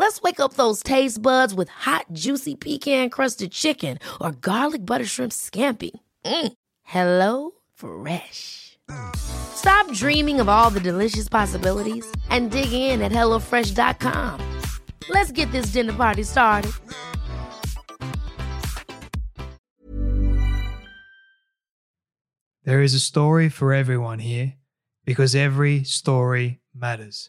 Let's wake up those taste buds with hot, juicy pecan crusted chicken or garlic butter shrimp scampi. Mm. Hello Fresh. Stop dreaming of all the delicious possibilities and dig in at HelloFresh.com. Let's get this dinner party started. There is a story for everyone here because every story matters.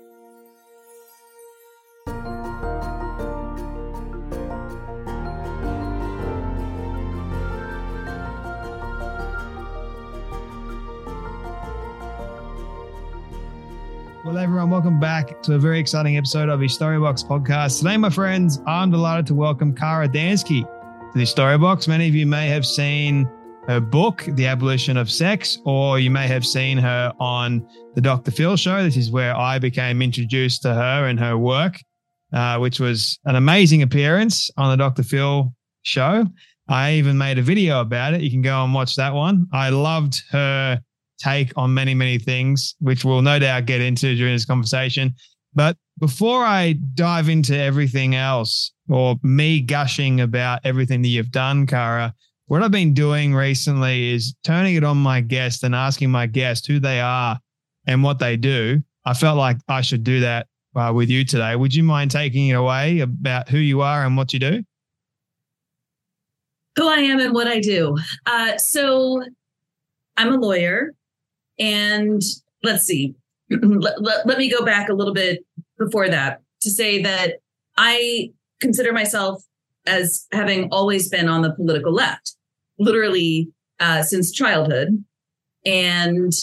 Welcome back to a very exciting episode of the Storybox podcast. Today, my friends, I'm delighted to welcome Kara Dansky to the Storybox. Many of you may have seen her book, The Abolition of Sex, or you may have seen her on the Dr. Phil show. This is where I became introduced to her and her work, uh, which was an amazing appearance on the Dr. Phil show. I even made a video about it. You can go and watch that one. I loved her take on many, many things, which we'll no doubt get into during this conversation. But before I dive into everything else or me gushing about everything that you've done, Kara, what I've been doing recently is turning it on my guest and asking my guest who they are and what they do. I felt like I should do that uh, with you today. Would you mind taking it away about who you are and what you do? Who I am and what I do. Uh, so I'm a lawyer. And let's see, let, let, let me go back a little bit before that to say that I consider myself as having always been on the political left, literally uh, since childhood. And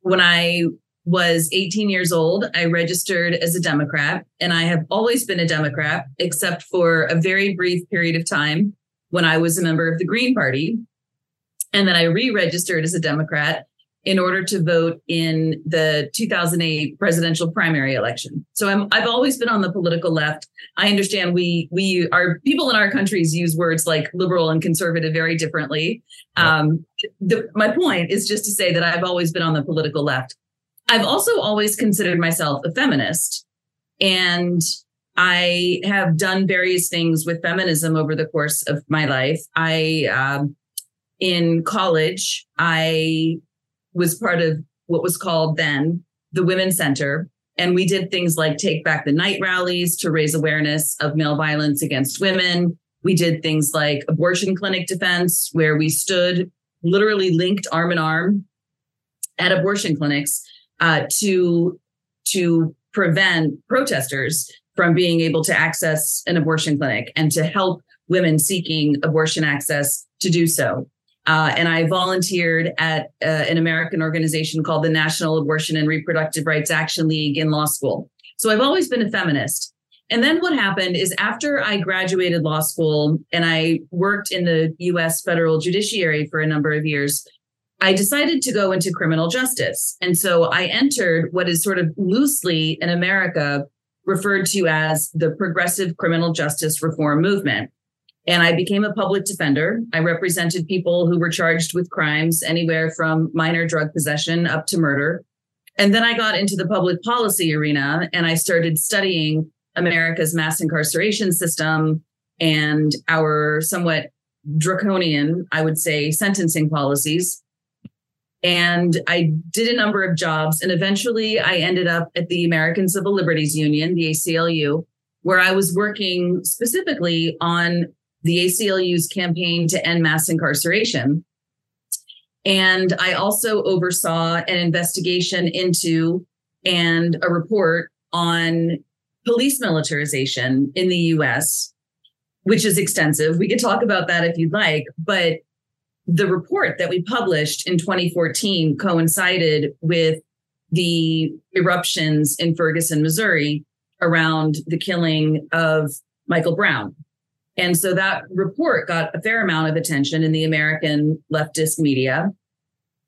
when I was 18 years old, I registered as a Democrat, and I have always been a Democrat, except for a very brief period of time when I was a member of the Green Party. And then I re registered as a Democrat in order to vote in the 2008 presidential primary election. So I'm, I've always been on the political left. I understand we we are people in our countries use words like liberal and conservative very differently. Um, the, my point is just to say that I've always been on the political left. I've also always considered myself a feminist, and I have done various things with feminism over the course of my life. I um, in college, I was part of what was called then the Women's Center. And we did things like take back the night rallies to raise awareness of male violence against women. We did things like abortion clinic defense, where we stood literally linked arm in arm at abortion clinics uh, to to prevent protesters from being able to access an abortion clinic and to help women seeking abortion access to do so. Uh, and I volunteered at uh, an American organization called the National Abortion and Reproductive Rights Action League in law school. So I've always been a feminist. And then what happened is after I graduated law school and I worked in the US federal judiciary for a number of years, I decided to go into criminal justice. And so I entered what is sort of loosely in America referred to as the progressive criminal justice reform movement. And I became a public defender. I represented people who were charged with crimes anywhere from minor drug possession up to murder. And then I got into the public policy arena and I started studying America's mass incarceration system and our somewhat draconian, I would say, sentencing policies. And I did a number of jobs. And eventually I ended up at the American Civil Liberties Union, the ACLU, where I was working specifically on the ACLU's campaign to end mass incarceration. And I also oversaw an investigation into and a report on police militarization in the US, which is extensive. We could talk about that if you'd like, but the report that we published in 2014 coincided with the eruptions in Ferguson, Missouri around the killing of Michael Brown. And so that report got a fair amount of attention in the American leftist media.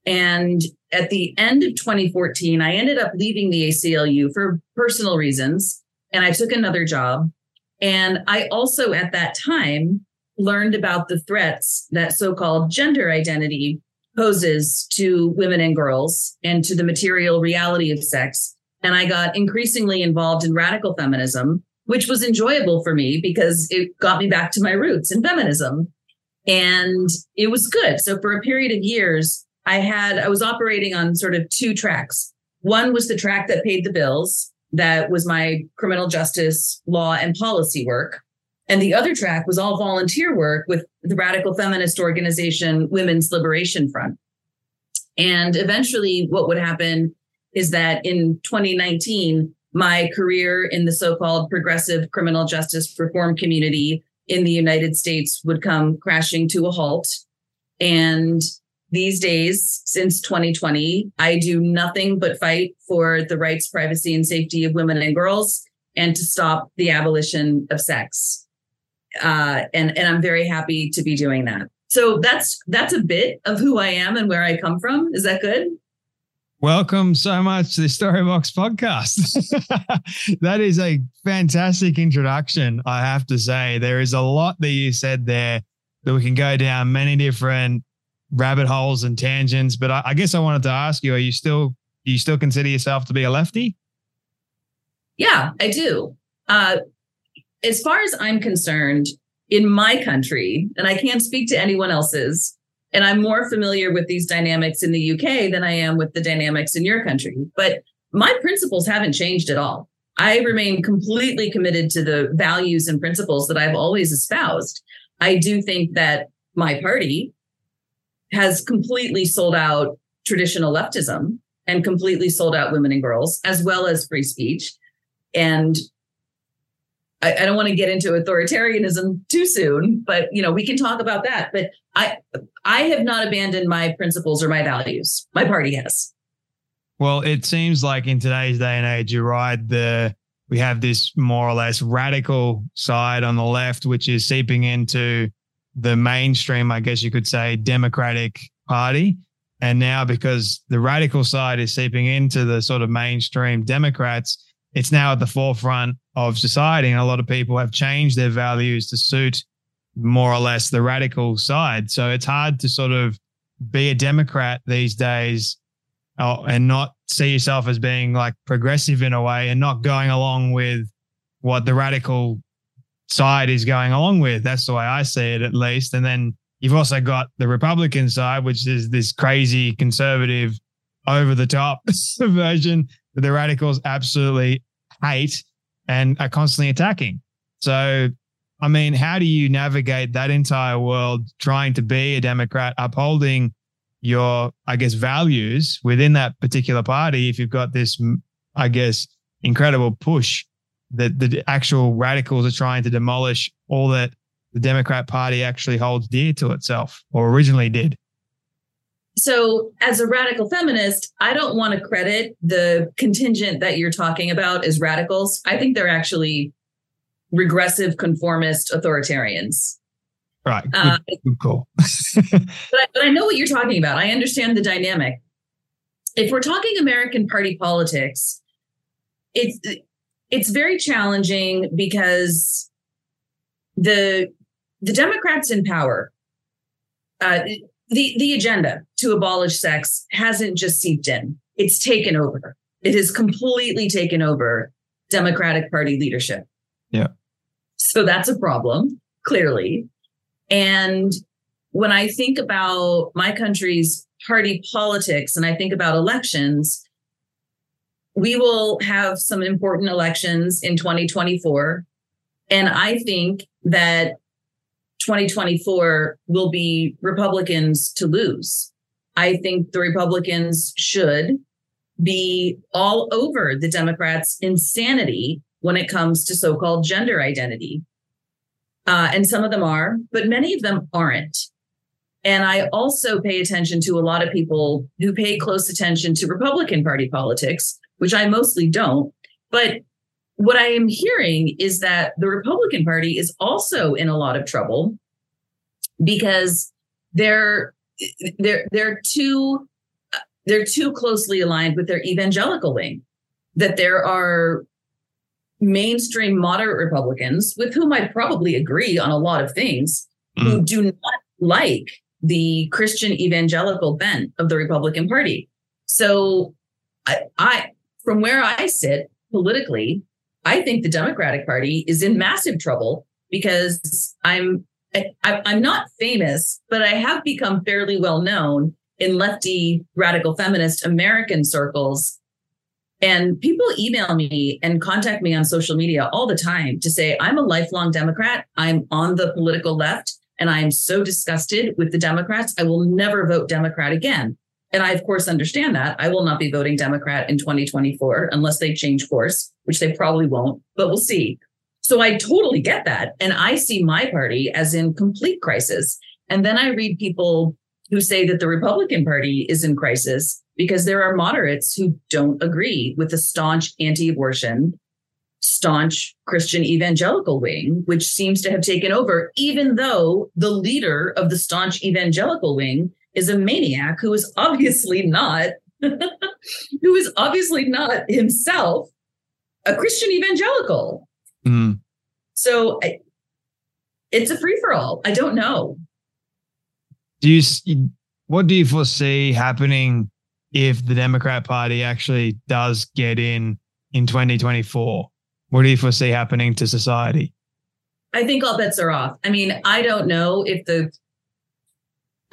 And at the end of 2014, I ended up leaving the ACLU for personal reasons and I took another job. And I also, at that time, learned about the threats that so called gender identity poses to women and girls and to the material reality of sex. And I got increasingly involved in radical feminism, which was enjoyable for me because it got me back to my roots in feminism. And it was good. So for a period of years, I had, I was operating on sort of two tracks. One was the track that paid the bills. That was my criminal justice law and policy work. And the other track was all volunteer work with the radical feminist organization Women's Liberation Front. And eventually, what would happen is that in 2019, my career in the so called progressive criminal justice reform community in the United States would come crashing to a halt. And these days, since 2020, I do nothing but fight for the rights, privacy, and safety of women and girls and to stop the abolition of sex. Uh, and, and I'm very happy to be doing that. So that's that's a bit of who I am and where I come from. Is that good? Welcome so much to the Storybox podcast. that is a fantastic introduction, I have to say. There is a lot that you said there that we can go down many different rabbit holes and tangents. But I, I guess I wanted to ask you: Are you still do you still consider yourself to be a lefty? Yeah, I do. Uh, as far as I'm concerned, in my country, and I can't speak to anyone else's, and I'm more familiar with these dynamics in the UK than I am with the dynamics in your country. But my principles haven't changed at all. I remain completely committed to the values and principles that I've always espoused. I do think that my party has completely sold out traditional leftism and completely sold out women and girls, as well as free speech. And I, I don't want to get into authoritarianism too soon, but you know, we can talk about that. But I I have not abandoned my principles or my values. My party has. Well, it seems like in today's day and age, you're right. The we have this more or less radical side on the left, which is seeping into the mainstream, I guess you could say, Democratic Party. And now, because the radical side is seeping into the sort of mainstream Democrats, it's now at the forefront of society. And a lot of people have changed their values to suit more or less the radical side. So it's hard to sort of be a Democrat these days uh, and not see yourself as being like progressive in a way and not going along with what the radical side is going along with. That's the way I see it, at least. And then you've also got the Republican side, which is this crazy conservative, over the top version that the radicals absolutely hate and are constantly attacking. So, I mean, how do you navigate that entire world trying to be a Democrat, upholding your, I guess, values within that particular party if you've got this, I guess, incredible push that the actual radicals are trying to demolish all that the Democrat Party actually holds dear to itself or originally did. So, as a radical feminist, I don't want to credit the contingent that you're talking about as radicals. I think they're actually regressive, conformist authoritarians. Right. Good, uh, good call. but, I, but I know what you're talking about. I understand the dynamic. If we're talking American party politics, it's it's very challenging because the the Democrats in power, uh, the the agenda to abolish sex hasn't just seeped in; it's taken over. It has completely taken over Democratic Party leadership. Yeah. So that's a problem, clearly. And when I think about my country's party politics and I think about elections, we will have some important elections in 2024. And I think that 2024 will be Republicans to lose. I think the Republicans should be all over the Democrats' insanity when it comes to so called gender identity. Uh, and some of them are, but many of them aren't. And I also pay attention to a lot of people who pay close attention to Republican Party politics, which I mostly don't. But what I am hearing is that the Republican Party is also in a lot of trouble because they're they're they're too they're too closely aligned with their evangelical wing. That there are mainstream moderate Republicans with whom I probably agree on a lot of things mm. who do not like the Christian evangelical bent of the Republican Party. So I, I from where I sit politically, I think the Democratic Party is in massive trouble because I'm I, am not famous, but I have become fairly well known in lefty radical feminist American circles. And people email me and contact me on social media all the time to say, I'm a lifelong Democrat. I'm on the political left and I am so disgusted with the Democrats. I will never vote Democrat again. And I, of course, understand that. I will not be voting Democrat in 2024 unless they change course, which they probably won't, but we'll see. So I totally get that. And I see my party as in complete crisis. And then I read people who say that the Republican Party is in crisis because there are moderates who don't agree with the staunch anti abortion, staunch Christian evangelical wing, which seems to have taken over, even though the leader of the staunch evangelical wing is a maniac who is obviously not who is obviously not himself a Christian evangelical. Mm. So I, it's a free for all. I don't know. Do you what do you foresee happening if the Democrat Party actually does get in in 2024? What do you foresee happening to society? I think all bets are off. I mean, I don't know if the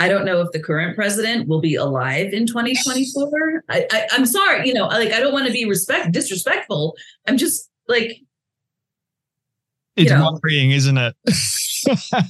I don't know if the current president will be alive in 2024. I, I am sorry, you know, like I don't want to be respect disrespectful. I'm just like it's you know, worrying, isn't it?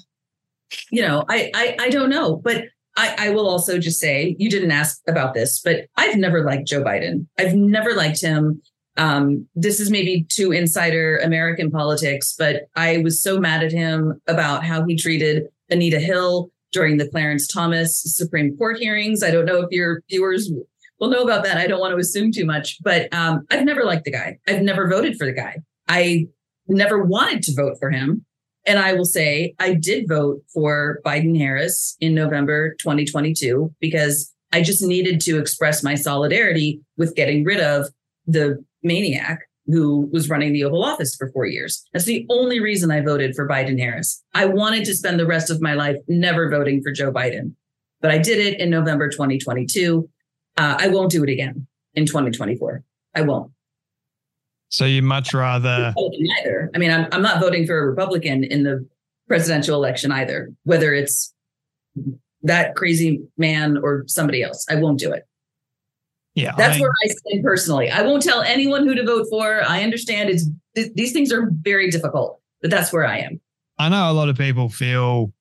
you know, I, I I don't know, but I, I will also just say you didn't ask about this, but I've never liked Joe Biden. I've never liked him. Um, this is maybe too insider American politics, but I was so mad at him about how he treated Anita Hill during the Clarence Thomas Supreme Court hearings. I don't know if your viewers will know about that. I don't want to assume too much, but um, I've never liked the guy. I've never voted for the guy. I never wanted to vote for him. And I will say I did vote for Biden Harris in November 2022 because I just needed to express my solidarity with getting rid of the maniac who was running the Oval Office for four years. That's the only reason I voted for Biden Harris. I wanted to spend the rest of my life never voting for Joe Biden, but I did it in November 2022. Uh, I won't do it again in 2024. I won't. So you much rather either. I mean, I'm I'm not voting for a Republican in the presidential election either, whether it's that crazy man or somebody else. I won't do it. Yeah, that's I, where I stand personally. I won't tell anyone who to vote for. I understand it's th- these things are very difficult, but that's where I am. I know a lot of people feel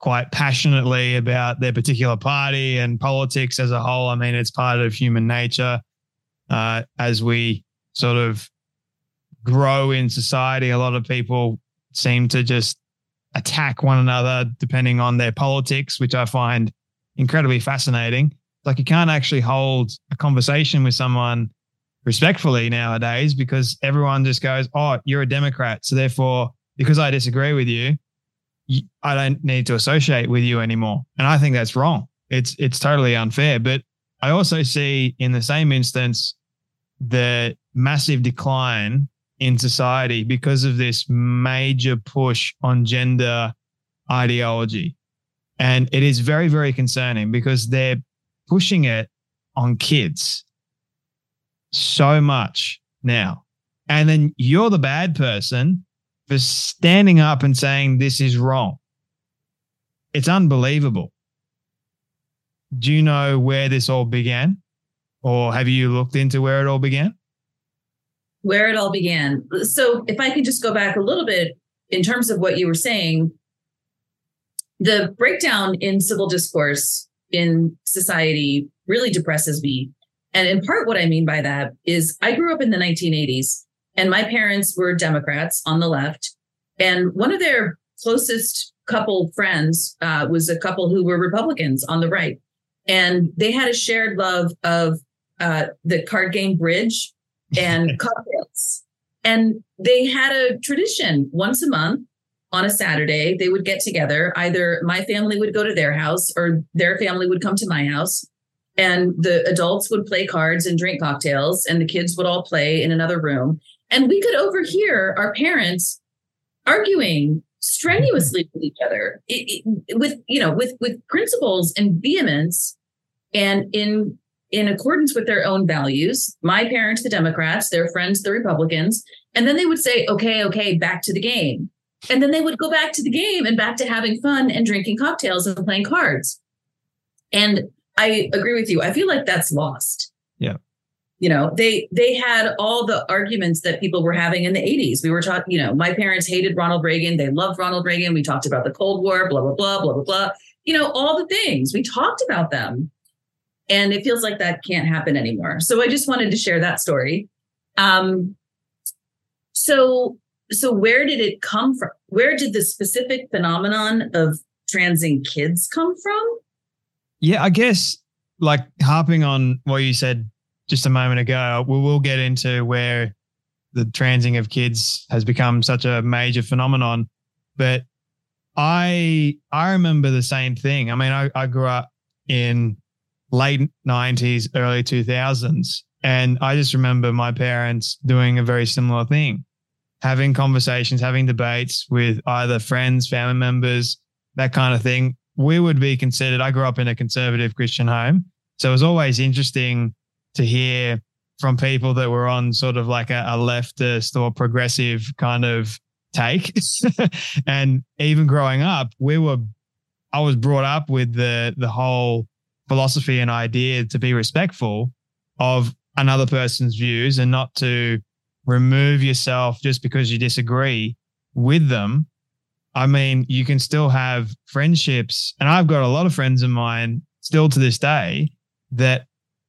quite passionately about their particular party and politics as a whole. I mean, it's part of human nature. Uh, as we sort of grow in society, a lot of people seem to just attack one another depending on their politics, which I find incredibly fascinating like you can't actually hold a conversation with someone respectfully nowadays because everyone just goes, "Oh, you're a Democrat, so therefore, because I disagree with you, I don't need to associate with you anymore." And I think that's wrong. It's it's totally unfair. But I also see in the same instance the massive decline in society because of this major push on gender ideology. And it is very, very concerning because they're pushing it on kids so much now. And then you're the bad person for standing up and saying this is wrong. It's unbelievable. Do you know where this all began? Or have you looked into where it all began? Where it all began. So, if I could just go back a little bit in terms of what you were saying, the breakdown in civil discourse in society really depresses me. And in part, what I mean by that is I grew up in the 1980s and my parents were Democrats on the left. And one of their closest couple friends uh, was a couple who were Republicans on the right. And they had a shared love of uh, the card game bridge and cocktails. And they had a tradition once a month on a Saturday, they would get together. Either my family would go to their house or their family would come to my house. And the adults would play cards and drink cocktails, and the kids would all play in another room. And we could overhear our parents arguing strenuously with each other it, it, with you know with with principles and vehemence and in in accordance with their own values my parents the democrats their friends the republicans and then they would say okay okay back to the game and then they would go back to the game and back to having fun and drinking cocktails and playing cards. And I agree with you. I feel like that's lost. Yeah. You know, they they had all the arguments that people were having in the 80s. We were talking, you know, my parents hated Ronald Reagan. They loved Ronald Reagan. We talked about the Cold War, blah, blah, blah, blah, blah, blah. You know, all the things. We talked about them. And it feels like that can't happen anymore. So I just wanted to share that story. Um, so so where did it come from? Where did the specific phenomenon of transing kids come from? Yeah, I guess like harping on what you said just a moment ago, we will get into where the transing of kids has become such a major phenomenon. But I I remember the same thing. I mean, I, I grew up in late 90s, early 2000s. And I just remember my parents doing a very similar thing having conversations, having debates with either friends, family members, that kind of thing. We would be considered, I grew up in a conservative Christian home. So it was always interesting to hear from people that were on sort of like a, a leftist or progressive kind of take. and even growing up, we were, I was brought up with the, the whole philosophy and idea to be respectful of another person's views and not to remove yourself just because you disagree with them. I mean, you can still have friendships. And I've got a lot of friends of mine still to this day that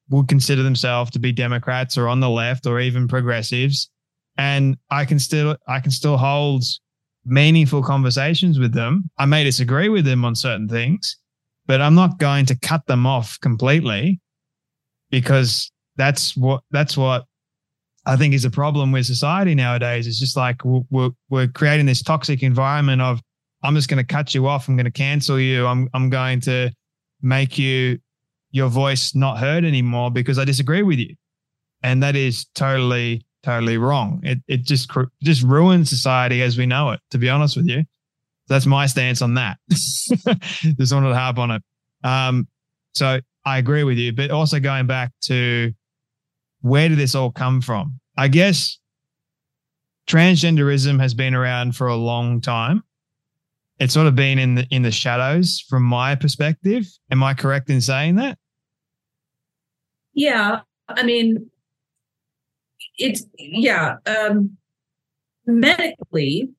would consider themselves to be Democrats or on the left or even progressives. And I can still I can still hold meaningful conversations with them. I may disagree with them on certain things, but I'm not going to cut them off completely because that's what that's what I think is a problem with society nowadays. It's just like we're, we're creating this toxic environment of I'm just going to cut you off. I'm going to cancel you. I'm I'm going to make you your voice not heard anymore because I disagree with you, and that is totally totally wrong. It it just just ruins society as we know it. To be honest with you, that's my stance on that. just wanted to harp on it. Um, so I agree with you, but also going back to where did this all come from? I guess transgenderism has been around for a long time. It's sort of been in the in the shadows from my perspective. Am I correct in saying that? Yeah, I mean, it's yeah. Um, medically,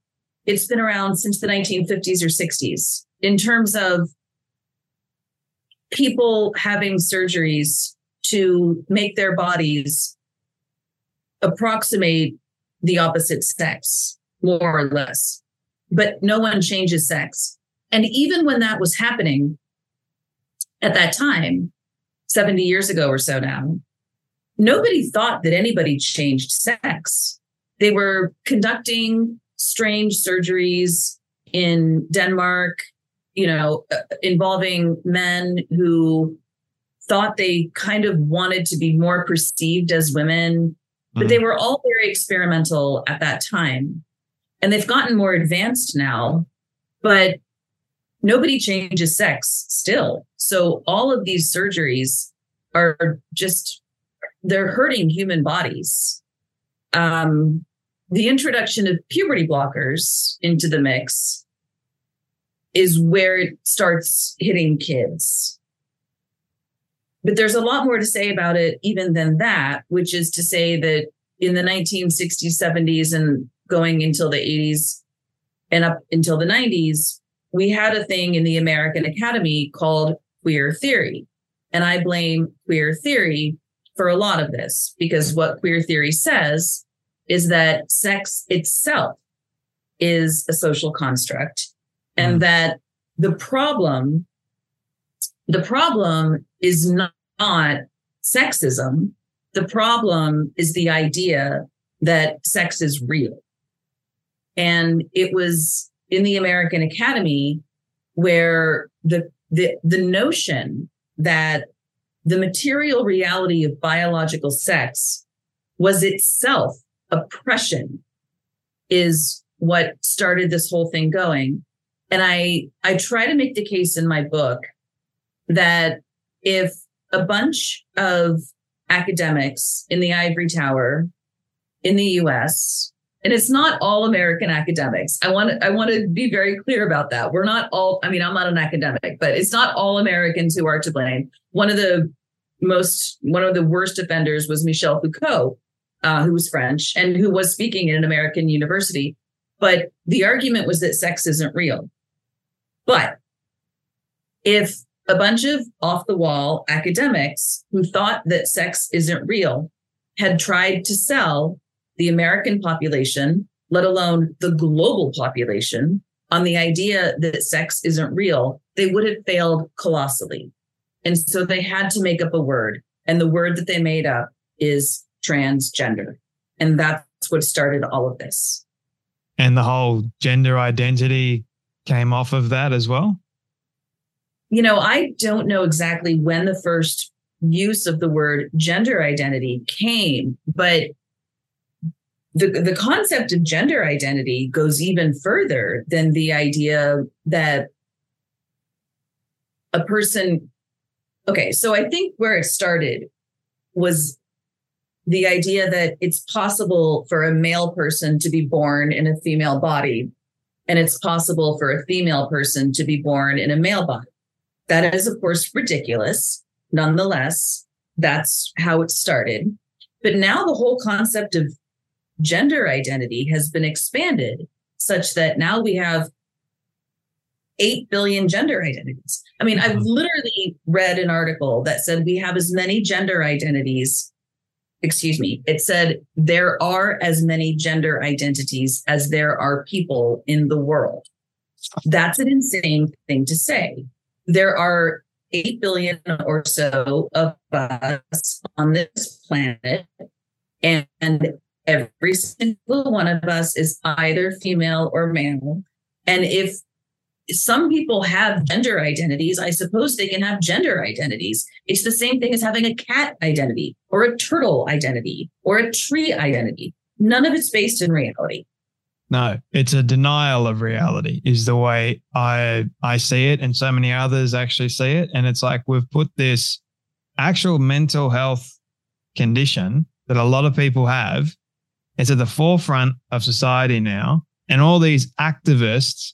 it's been around since the 1950s or 60s in terms of people having surgeries to make their bodies approximate the opposite sex, more or less. But no one changes sex. And even when that was happening at that time, 70 years ago or so now, nobody thought that anybody changed sex. They were conducting strange surgeries in Denmark, you know, uh, involving men who thought they kind of wanted to be more perceived as women, but mm. they were all very experimental at that time. And they've gotten more advanced now, but nobody changes sex still. So all of these surgeries are just, they're hurting human bodies. Um, the introduction of puberty blockers into the mix is where it starts hitting kids but there's a lot more to say about it even than that, which is to say that in the 1960s, 70s, and going until the 80s and up until the 90s, we had a thing in the American Academy called queer theory. And I blame queer theory for a lot of this because what queer theory says is that sex itself is a social construct and mm. that the problem the problem is not, not sexism the problem is the idea that sex is real. And it was in the american academy where the the, the notion that the material reality of biological sex was itself oppression is what started this whole thing going. And i i try to make the case in my book that if a bunch of academics in the ivory tower in the us and it's not all american academics. I want to i want to be very clear about that. We're not all i mean i'm not an academic but it's not all americans who are to blame. One of the most one of the worst offenders was michel foucault uh, who was french and who was speaking in an american university but the argument was that sex isn't real. But if a bunch of off the wall academics who thought that sex isn't real had tried to sell the American population, let alone the global population, on the idea that sex isn't real, they would have failed colossally. And so they had to make up a word. And the word that they made up is transgender. And that's what started all of this and the whole gender identity came off of that as well? You know, I don't know exactly when the first use of the word gender identity came, but the, the concept of gender identity goes even further than the idea that a person okay so i think where it started was the idea that it's possible for a male person to be born in a female body and it's possible for a female person to be born in a male body. That is, of course, ridiculous. Nonetheless, that's how it started. But now the whole concept of gender identity has been expanded such that now we have 8 billion gender identities. I mean, I've mm-hmm. literally read an article that said we have as many gender identities excuse me, it said there are as many gender identities as there are people in the world. That's an insane thing to say. There are 8 billion or so of us on this planet, and every single one of us is either female or male. And if some people have gender identities. I suppose they can have gender identities. It's the same thing as having a cat identity or a turtle identity or a tree identity. None of it's based in reality. No, it's a denial of reality is the way I I see it and so many others actually see it. And it's like we've put this actual mental health condition that a lot of people have it's at the forefront of society now. And all these activists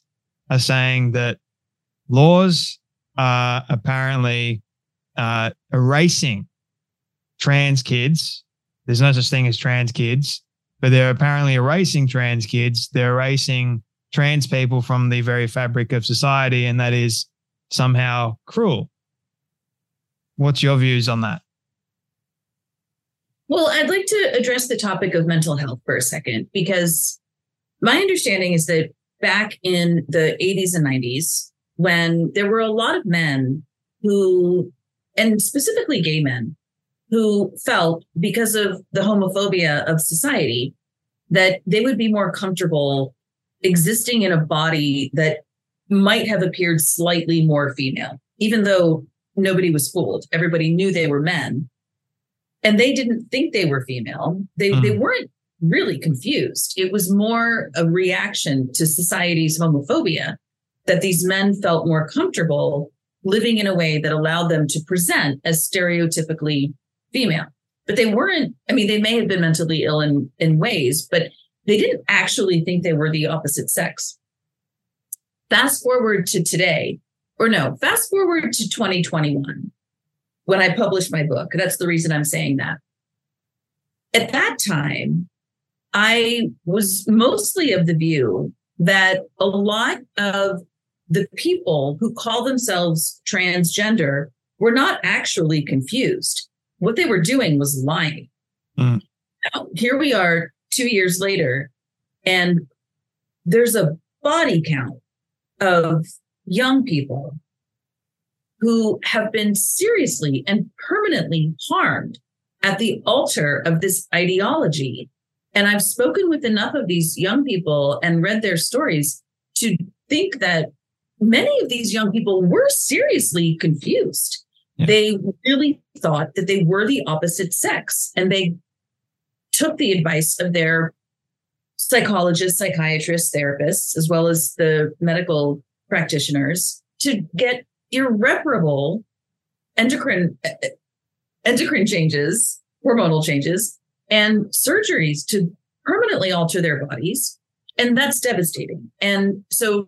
are saying that laws are apparently uh, erasing trans kids. There's no such thing as trans kids, but they're apparently erasing trans kids. They're erasing trans people from the very fabric of society, and that is somehow cruel. What's your views on that? Well, I'd like to address the topic of mental health for a second because my understanding is that back in the 80s and 90s when there were a lot of men who, and specifically gay men, who felt because of the homophobia of society that they would be more comfortable existing in a body that might have appeared slightly more female, even though nobody was fooled. Everybody knew they were men. And they didn't think they were female. They, mm. they weren't really confused. It was more a reaction to society's homophobia that these men felt more comfortable living in a way that allowed them to present as stereotypically female. But they weren't, I mean, they may have been mentally ill in, in ways, but they didn't actually think they were the opposite sex. Fast forward to today, or no, fast forward to 2021 when I published my book. That's the reason I'm saying that. At that time, I was mostly of the view that a lot of the people who call themselves transgender were not actually confused. What they were doing was lying. Mm. Now, here we are two years later, and there's a body count of young people who have been seriously and permanently harmed at the altar of this ideology. And I've spoken with enough of these young people and read their stories to think that many of these young people were seriously confused. They really thought that they were the opposite sex and they took the advice of their psychologists, psychiatrists, therapists, as well as the medical practitioners to get irreparable endocrine endocrine changes, hormonal changes, and surgeries to permanently alter their bodies. And that's devastating. And so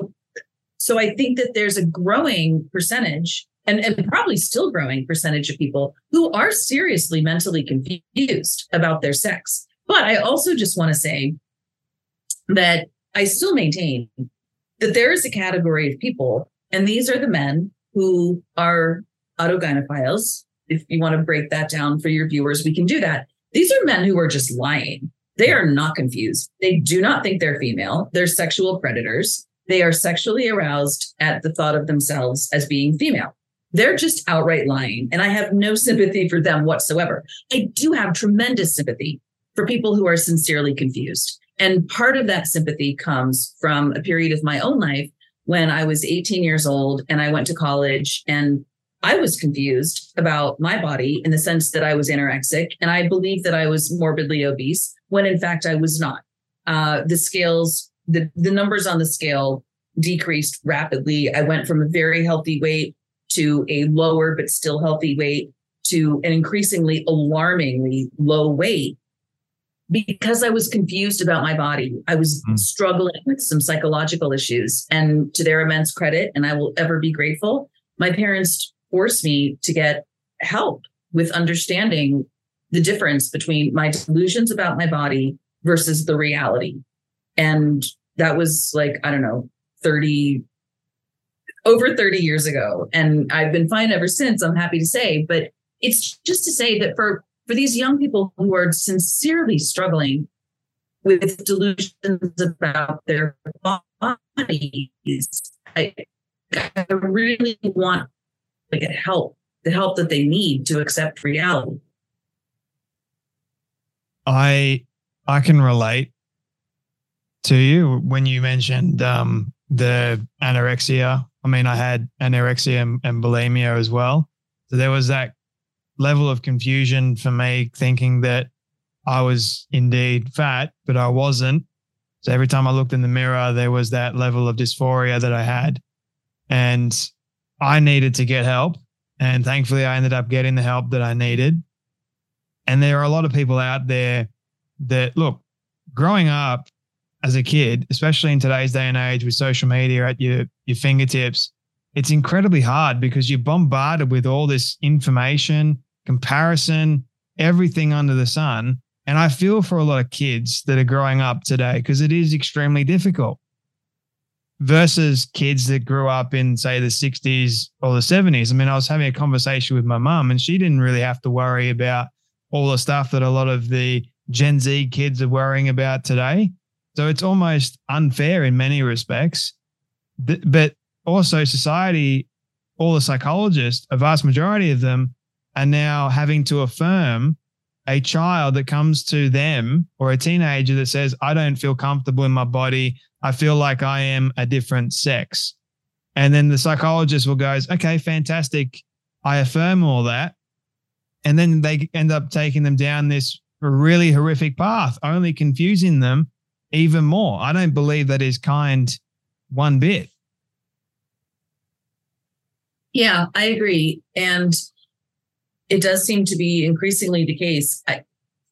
so I think that there's a growing percentage and, and probably still growing percentage of people who are seriously mentally confused about their sex. But I also just want to say that I still maintain that there is a category of people, and these are the men who are autogynephiles. If you want to break that down for your viewers, we can do that. These are men who are just lying. They are not confused. They do not think they're female. They're sexual predators. They are sexually aroused at the thought of themselves as being female. They're just outright lying. And I have no sympathy for them whatsoever. I do have tremendous sympathy for people who are sincerely confused. And part of that sympathy comes from a period of my own life when I was 18 years old and I went to college and I was confused about my body in the sense that I was anorexic and I believed that I was morbidly obese when in fact I was not. Uh, the scales, the, the numbers on the scale decreased rapidly. I went from a very healthy weight to a lower but still healthy weight to an increasingly alarmingly low weight because I was confused about my body. I was mm. struggling with some psychological issues. And to their immense credit, and I will ever be grateful, my parents forced me to get help with understanding the difference between my delusions about my body versus the reality. And that was like, I don't know, 30, over 30 years ago. And I've been fine ever since, I'm happy to say. But it's just to say that for for these young people who are sincerely struggling with delusions about their bodies, I, I really want to get help, the help that they need to accept reality. I I can relate to you when you mentioned um, the anorexia. I mean, I had anorexia and, and bulimia as well. So there was that level of confusion for me thinking that I was indeed fat, but I wasn't. So every time I looked in the mirror, there was that level of dysphoria that I had. And I needed to get help. And thankfully, I ended up getting the help that I needed. And there are a lot of people out there that look, growing up as a kid, especially in today's day and age with social media at your, your fingertips, it's incredibly hard because you're bombarded with all this information, comparison, everything under the sun. And I feel for a lot of kids that are growing up today because it is extremely difficult versus kids that grew up in, say, the 60s or the 70s. I mean, I was having a conversation with my mum and she didn't really have to worry about all the stuff that a lot of the Gen Z kids are worrying about today. So it's almost unfair in many respects. But also, society, all the psychologists, a vast majority of them are now having to affirm a child that comes to them or a teenager that says, I don't feel comfortable in my body. I feel like I am a different sex. And then the psychologist will goes, okay, fantastic. I affirm all that. And then they end up taking them down this really horrific path, only confusing them even more. I don't believe that is kind one bit. Yeah, I agree. And it does seem to be increasingly the case. I,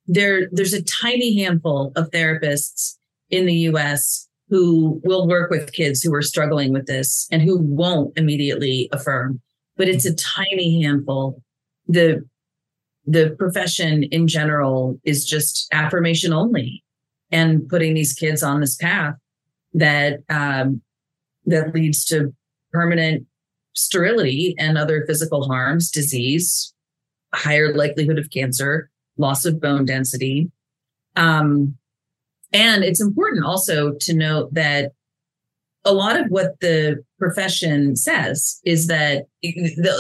there, there's a tiny handful of therapists in the US who will work with kids who are struggling with this and who won't immediately affirm, but it's a tiny handful. The the profession in general is just affirmation only and putting these kids on this path that um, that leads to permanent sterility and other physical harms, disease, higher likelihood of cancer, loss of bone density. Um, and it's important also to note that a lot of what the profession says is that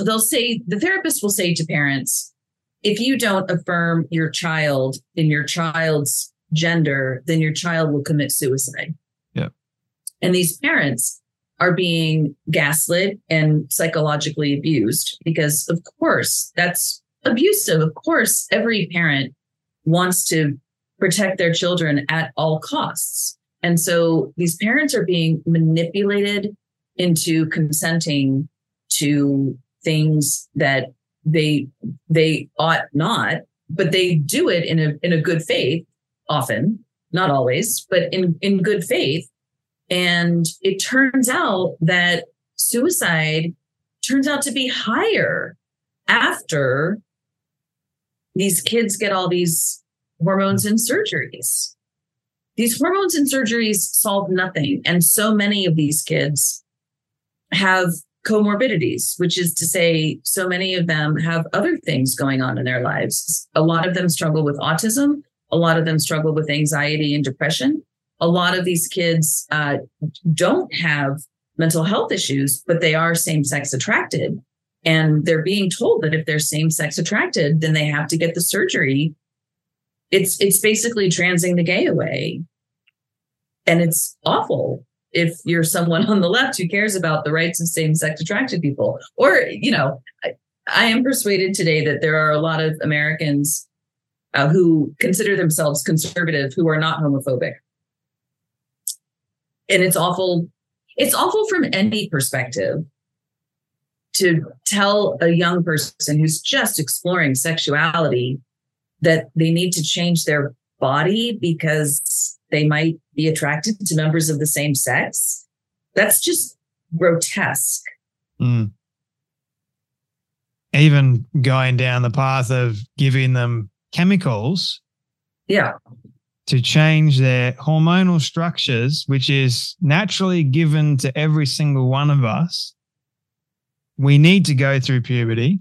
they'll say the therapist will say to parents if you don't affirm your child in your child's gender then your child will commit suicide. Yeah. And these parents are being gaslit and psychologically abused because of course that's abusive. Of course every parent wants to protect their children at all costs. And so these parents are being manipulated into consenting to things that they they ought not, but they do it in a in a good faith often, not always, but in in good faith. And it turns out that suicide turns out to be higher after these kids get all these hormones and surgeries. These hormones and surgeries solve nothing. And so many of these kids have comorbidities, which is to say, so many of them have other things going on in their lives. A lot of them struggle with autism. A lot of them struggle with anxiety and depression. A lot of these kids uh, don't have mental health issues, but they are same sex attracted. And they're being told that if they're same sex attracted, then they have to get the surgery it's it's basically transing the gay away and it's awful if you're someone on the left who cares about the rights of same-sex attracted people or you know I, I, am persuaded today that there are a lot of americans uh, who consider themselves conservative who are not homophobic and it's awful it's awful from any perspective to tell a young person who's just exploring sexuality that they need to change their body because they might be attracted to members of the same sex. That's just grotesque. Mm. Even going down the path of giving them chemicals. Yeah. To change their hormonal structures, which is naturally given to every single one of us. We need to go through puberty.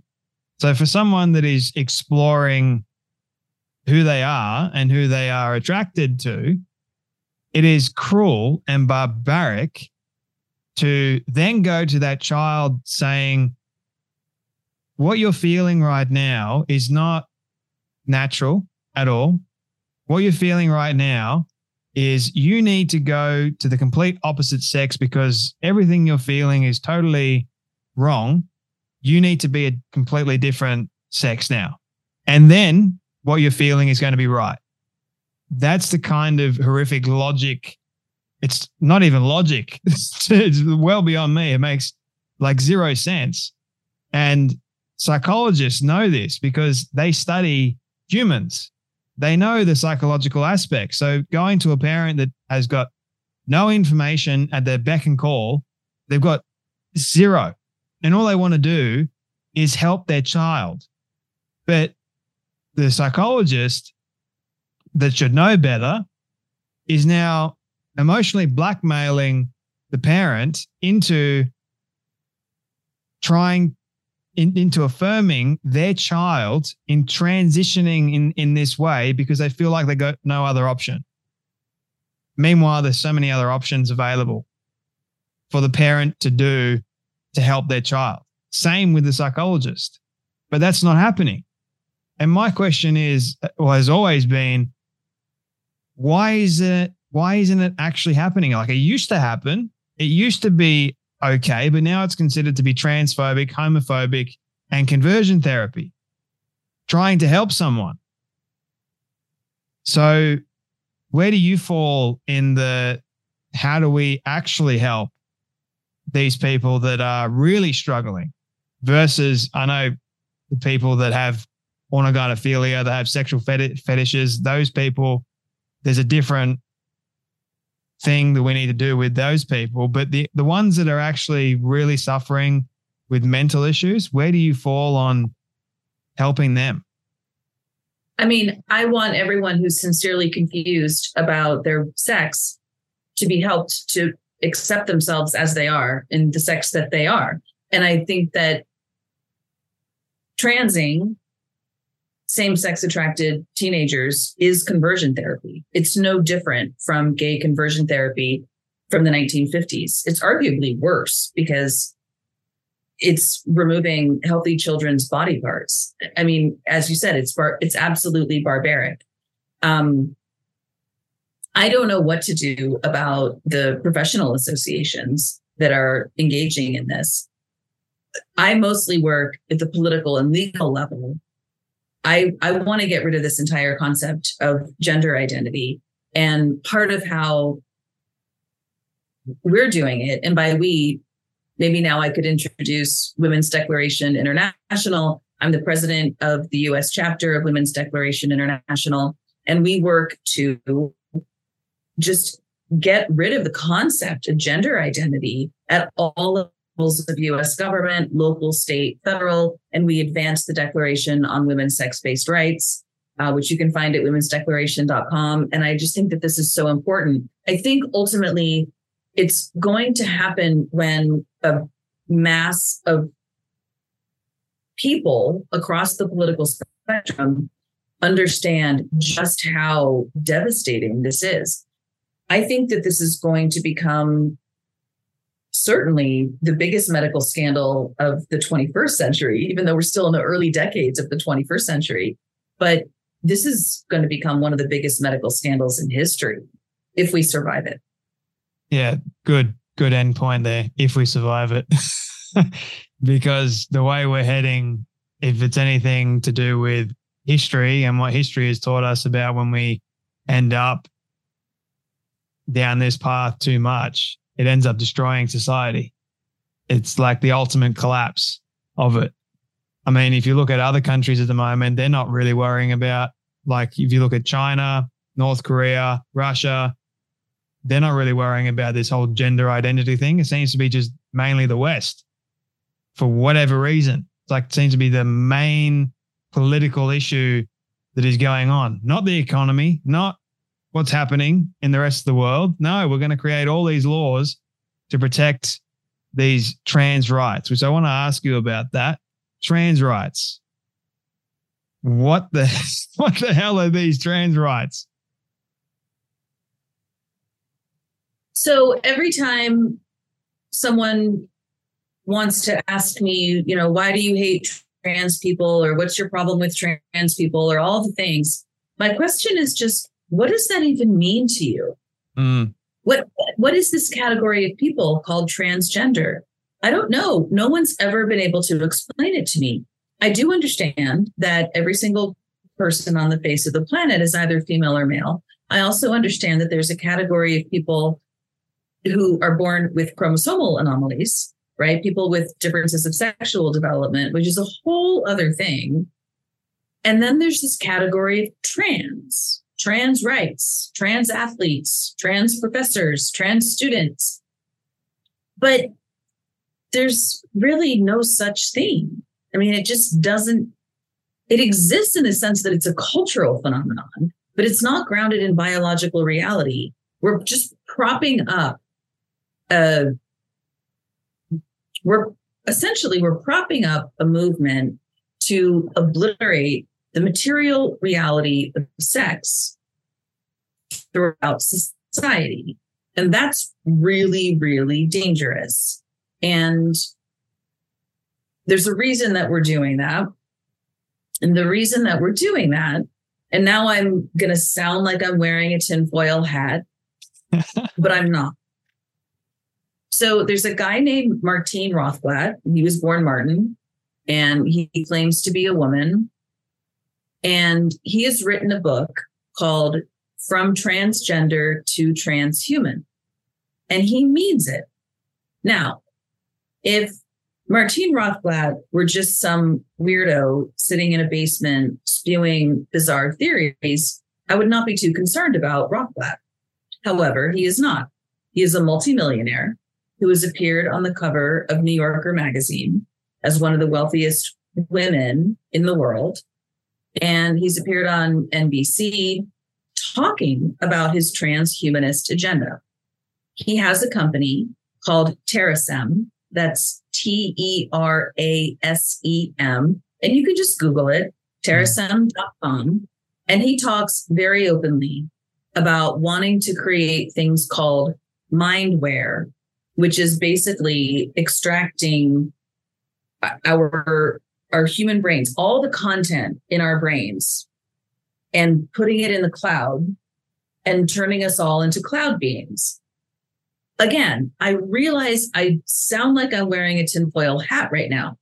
So, for someone that is exploring who they are and who they are attracted to, it is cruel and barbaric to then go to that child saying, What you're feeling right now is not natural at all. What you're feeling right now is you need to go to the complete opposite sex because everything you're feeling is totally wrong. You need to be a completely different sex now. And then what you're feeling is going to be right. That's the kind of horrific logic. It's not even logic. It's well beyond me. It makes like zero sense. And psychologists know this because they study humans. They know the psychological aspect. So going to a parent that has got no information at their beck and call, they've got zero. And all they want to do is help their child. But the psychologist that should know better is now emotionally blackmailing the parent into trying in, into affirming their child in transitioning in in this way because they feel like they got no other option meanwhile there's so many other options available for the parent to do to help their child same with the psychologist but that's not happening and my question is, or has always been, why is it? Why isn't it actually happening? Like it used to happen. It used to be okay, but now it's considered to be transphobic, homophobic, and conversion therapy, trying to help someone. So, where do you fall in the how do we actually help these people that are really struggling versus I know the people that have autogynephilia, they have sexual fetishes. Those people, there's a different thing that we need to do with those people. But the, the ones that are actually really suffering with mental issues, where do you fall on helping them? I mean, I want everyone who's sincerely confused about their sex to be helped to accept themselves as they are in the sex that they are. And I think that transing same sex attracted teenagers is conversion therapy. It's no different from gay conversion therapy from the 1950s. It's arguably worse because it's removing healthy children's body parts. I mean, as you said, it's bar- it's absolutely barbaric. Um, I don't know what to do about the professional associations that are engaging in this. I mostly work at the political and legal level. I, I want to get rid of this entire concept of gender identity. And part of how we're doing it, and by we, maybe now I could introduce Women's Declaration International. I'm the president of the US chapter of Women's Declaration International. And we work to just get rid of the concept of gender identity at all of US government, local, state, federal, and we advance the Declaration on Women's Sex Based Rights, uh, which you can find at womensdeclaration.com. And I just think that this is so important. I think ultimately it's going to happen when a mass of people across the political spectrum understand just how devastating this is. I think that this is going to become certainly the biggest medical scandal of the 21st century, even though we're still in the early decades of the 21st century. But this is going to become one of the biggest medical scandals in history if we survive it. Yeah, good, good end point there. If we survive it, because the way we're heading, if it's anything to do with history and what history has taught us about when we end up down this path too much, it ends up destroying society. It's like the ultimate collapse of it. I mean, if you look at other countries at the moment, they're not really worrying about, like, if you look at China, North Korea, Russia, they're not really worrying about this whole gender identity thing. It seems to be just mainly the West for whatever reason. It's like, it seems to be the main political issue that is going on, not the economy, not what's happening in the rest of the world. No, we're going to create all these laws to protect these trans rights, which I want to ask you about that. Trans rights. What the what the hell are these trans rights? So every time someone wants to ask me, you know, why do you hate trans people or what's your problem with trans people or all the things, my question is just what does that even mean to you? Mm. What what is this category of people called transgender? I don't know. No one's ever been able to explain it to me. I do understand that every single person on the face of the planet is either female or male. I also understand that there's a category of people who are born with chromosomal anomalies, right? People with differences of sexual development, which is a whole other thing. And then there's this category of trans, trans rights, trans athletes, trans professors, trans students. But there's really no such thing. I mean, it just doesn't, it exists in the sense that it's a cultural phenomenon, but it's not grounded in biological reality. We're just propping up a, we're essentially we're propping up a movement to obliterate the material reality of sex throughout society. And that's really, really dangerous. And there's a reason that we're doing that. And the reason that we're doing that, and now I'm going to sound like I'm wearing a tinfoil hat, but I'm not. So there's a guy named Martine Rothblatt. He was born Martin and he claims to be a woman. And he has written a book called From Transgender to Transhuman. And he means it. Now, if Martine Rothblatt were just some weirdo sitting in a basement spewing bizarre theories, I would not be too concerned about Rothblatt. However, he is not. He is a multimillionaire who has appeared on the cover of New Yorker magazine as one of the wealthiest women in the world. And he's appeared on NBC talking about his transhumanist agenda. he has a company called Terasem. That's T E R A S E M. And you can just Google it, terasem.com. And he talks very openly about wanting to create things called mindware, which is basically extracting our our human brains, all the content in our brains, and putting it in the cloud and turning us all into cloud beings. Again, I realize I sound like I'm wearing a tinfoil hat right now.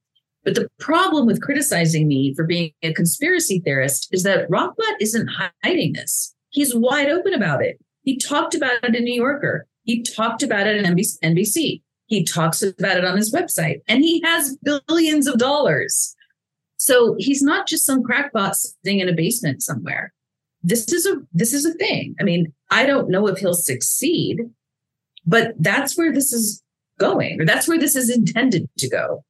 But the problem with criticizing me for being a conspiracy theorist is that Rothblatt isn't hiding this. He's wide open about it. He talked about it in New Yorker. He talked about it in NBC. He talks about it on his website and he has billions of dollars. So he's not just some crackpot sitting in a basement somewhere. This is a this is a thing. I mean, I don't know if he'll succeed, but that's where this is going, or that's where this is intended to go.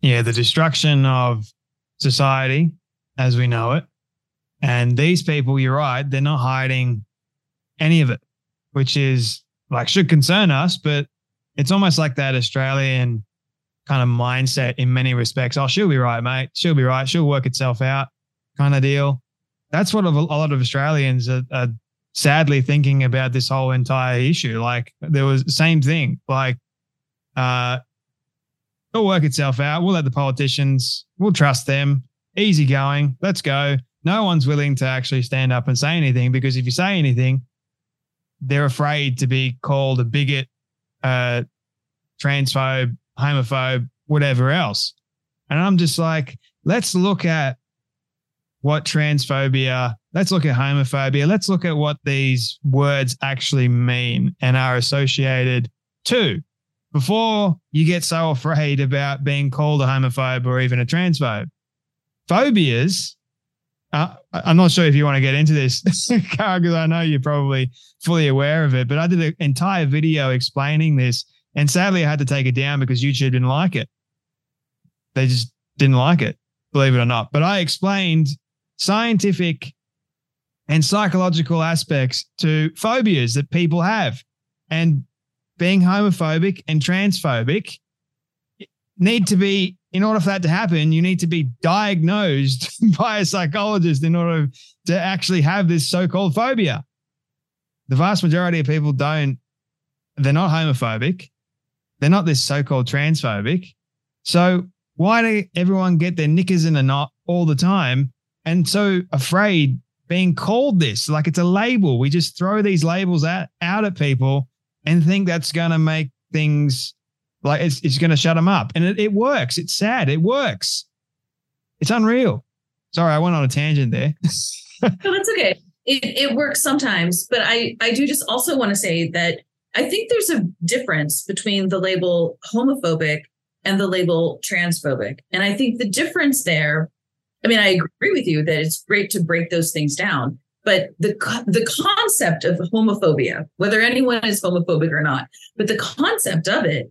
Yeah, the destruction of society as we know it. And these people, you're right, they're not hiding any of it, which is like should concern us, but it's almost like that Australian kind of mindset in many respects. Oh, she'll be right, mate. She'll be right. She'll work itself out kind of deal. That's what a lot of Australians are, are sadly thinking about this whole entire issue. Like there was the same thing, like, uh, it'll work itself out. We'll let the politicians, we'll trust them. Easy going. Let's go. No one's willing to actually stand up and say anything because if you say anything, they're afraid to be called a bigot, uh, transphobe, homophobe, whatever else. And I'm just like, let's look at what transphobia, let's look at homophobia, let's look at what these words actually mean and are associated to before you get so afraid about being called a homophobe or even a transphobe. Phobias, uh, I'm not sure if you want to get into this, because I know you're probably fully aware of it, but I did an entire video explaining this. And sadly, I had to take it down because YouTube didn't like it. They just didn't like it, believe it or not. But I explained scientific and psychological aspects to phobias that people have. And being homophobic and transphobic need to be in order for that to happen you need to be diagnosed by a psychologist in order to actually have this so-called phobia the vast majority of people don't they're not homophobic they're not this so-called transphobic so why do everyone get their knickers in a knot all the time and so afraid being called this like it's a label we just throw these labels out, out at people and think that's going to make things like it's, it's going to shut them up. And it, it works. It's sad. It works. It's unreal. Sorry, I went on a tangent there. no, that's okay. It, it works sometimes, but I, I do just also want to say that I think there's a difference between the label homophobic and the label transphobic. And I think the difference there, I mean, I agree with you that it's great to break those things down. But the the concept of homophobia, whether anyone is homophobic or not, but the concept of it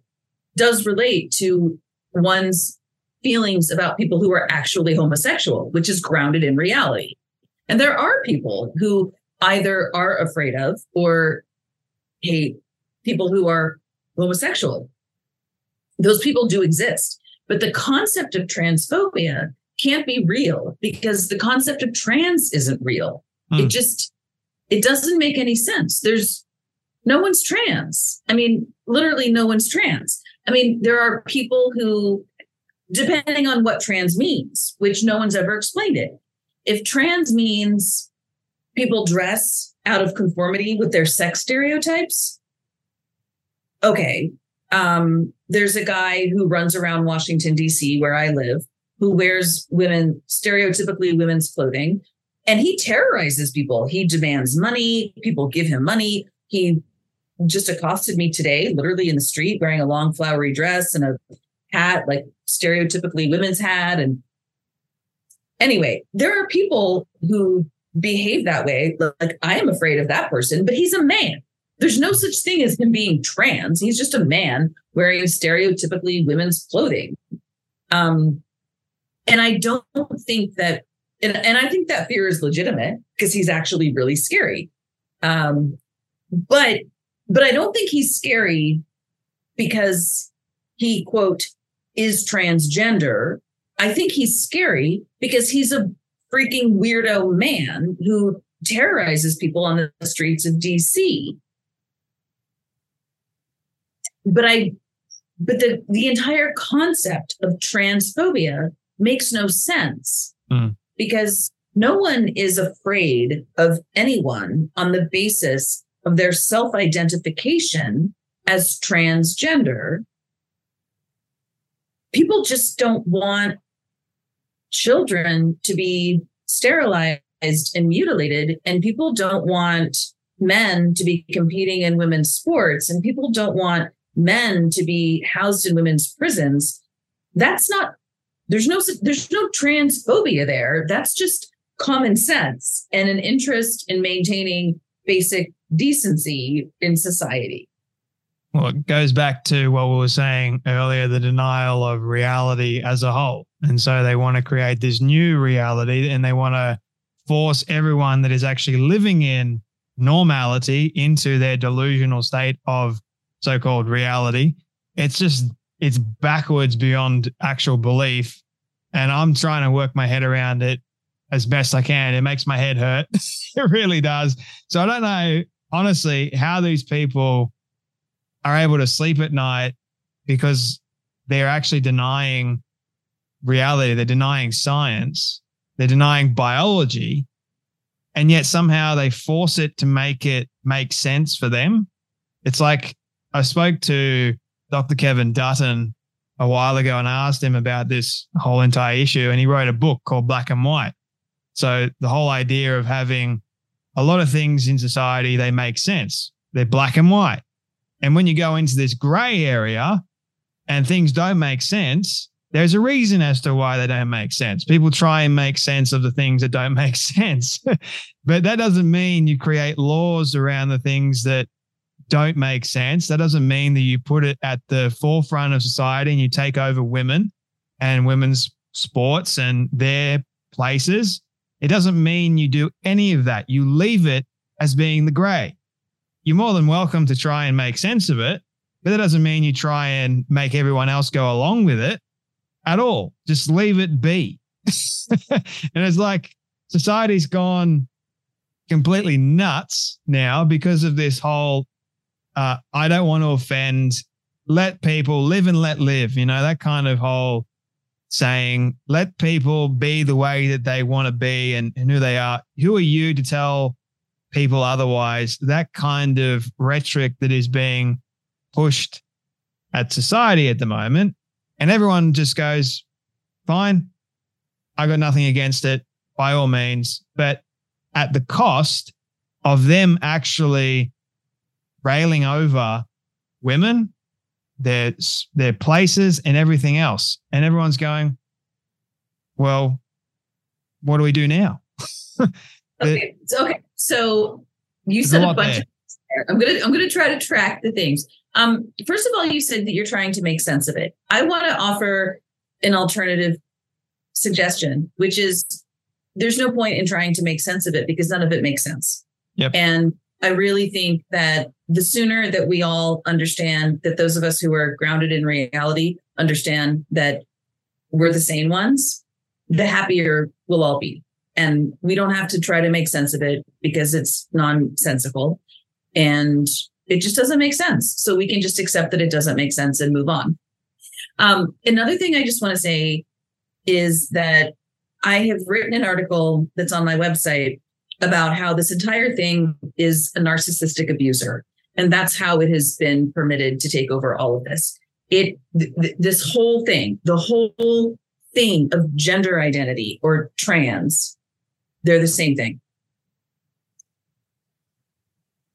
does relate to one's feelings about people who are actually homosexual, which is grounded in reality. And there are people who either are afraid of or hate people who are homosexual. Those people do exist. But the concept of transphobia can't be real because the concept of trans isn't real. Mm. It just it doesn't make any sense. There's no one's trans. I mean, literally no one's trans. I mean, there are people who depending on what trans means, which no one's ever explained it. If trans means people dress out of conformity with their sex stereotypes, okay. Um, there's a guy who runs around Washington, D.C., where I live, who wears women, stereotypically women's clothing, and he terrorizes people. He demands money. People give him money. He just accosted me today, literally in the street, wearing a long flowery dress and a hat, like stereotypically women's hat. And anyway, there are people who behave that way. Like I am afraid of that person, but he's a man. There's no such thing as him being trans. He's just a man wearing stereotypically women's clothing. Um, and I don't think that and, and I think that fear is legitimate because he's actually really scary. Um, but but I don't think he's scary because he, quote, is transgender. I think he's scary because he's a freaking weirdo man who terrorizes people on the streets of DC. But I but the the entire concept of transphobia makes no sense mm. because no one is afraid of anyone on the basis of their self-identification as transgender people just don't want children to be sterilized and mutilated and people don't want men to be competing in women's sports and people don't want men to be housed in women's prisons that's not there's no there's no transphobia there that's just common sense and an interest in maintaining basic decency in society well, it goes back to what we were saying earlier the denial of reality as a whole. And so they want to create this new reality and they want to force everyone that is actually living in normality into their delusional state of so called reality. It's just, it's backwards beyond actual belief. And I'm trying to work my head around it as best I can. It makes my head hurt. it really does. So I don't know, honestly, how these people are able to sleep at night because they're actually denying reality. They're denying science. They're denying biology. And yet somehow they force it to make it make sense for them. It's like I spoke to Dr. Kevin Dutton a while ago and asked him about this whole entire issue. And he wrote a book called Black and White. So the whole idea of having a lot of things in society, they make sense. They're black and white. And when you go into this gray area and things don't make sense, there's a reason as to why they don't make sense. People try and make sense of the things that don't make sense. but that doesn't mean you create laws around the things that don't make sense. That doesn't mean that you put it at the forefront of society and you take over women and women's sports and their places. It doesn't mean you do any of that. You leave it as being the gray you're more than welcome to try and make sense of it, but that doesn't mean you try and make everyone else go along with it at all. Just leave it be. and it's like society's gone completely nuts now because of this whole uh, I don't want to offend, let people live and let live, you know, that kind of whole saying, let people be the way that they want to be and, and who they are. Who are you to tell people otherwise. That kind of rhetoric that is being pushed at society at the moment. And everyone just goes, fine, I got nothing against it by all means, but at the cost of them actually railing over women, their their places, and everything else. And everyone's going, well, what do we do now? okay, okay. So you said a, a bunch. Of, I'm gonna I'm gonna try to track the things. Um, first of all, you said that you're trying to make sense of it. I want to offer an alternative suggestion, which is there's no point in trying to make sense of it because none of it makes sense. Yep. And I really think that the sooner that we all understand that those of us who are grounded in reality understand that we're the sane ones, the happier we'll all be and we don't have to try to make sense of it because it's nonsensical and it just doesn't make sense. So we can just accept that it doesn't make sense and move on. Um, another thing I just want to say is that I have written an article that's on my website about how this entire thing is a narcissistic abuser. And that's how it has been permitted to take over all of this. It, th- this whole thing, the whole thing of gender identity or trans they're the same thing.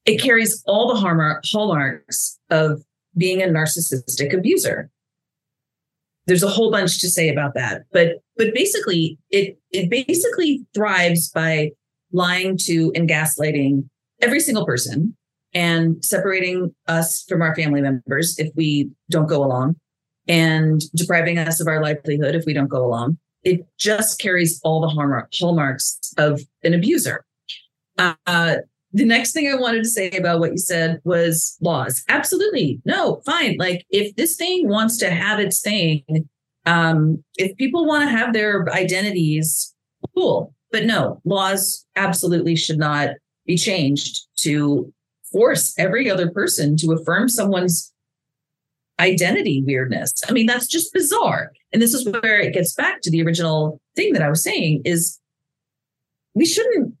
It carries all the hallmarks of being a narcissistic abuser. There's a whole bunch to say about that, but but basically, it it basically thrives by lying to and gaslighting every single person and separating us from our family members if we don't go along and depriving us of our livelihood if we don't go along it just carries all the hallmarks of an abuser. Uh, the next thing I wanted to say about what you said was laws. Absolutely. No, fine. Like if this thing wants to have its thing, um, if people want to have their identities, cool. But no, laws absolutely should not be changed to force every other person to affirm someone's identity weirdness. I mean, that's just bizarre. And this is where it gets back to the original thing that I was saying is we shouldn't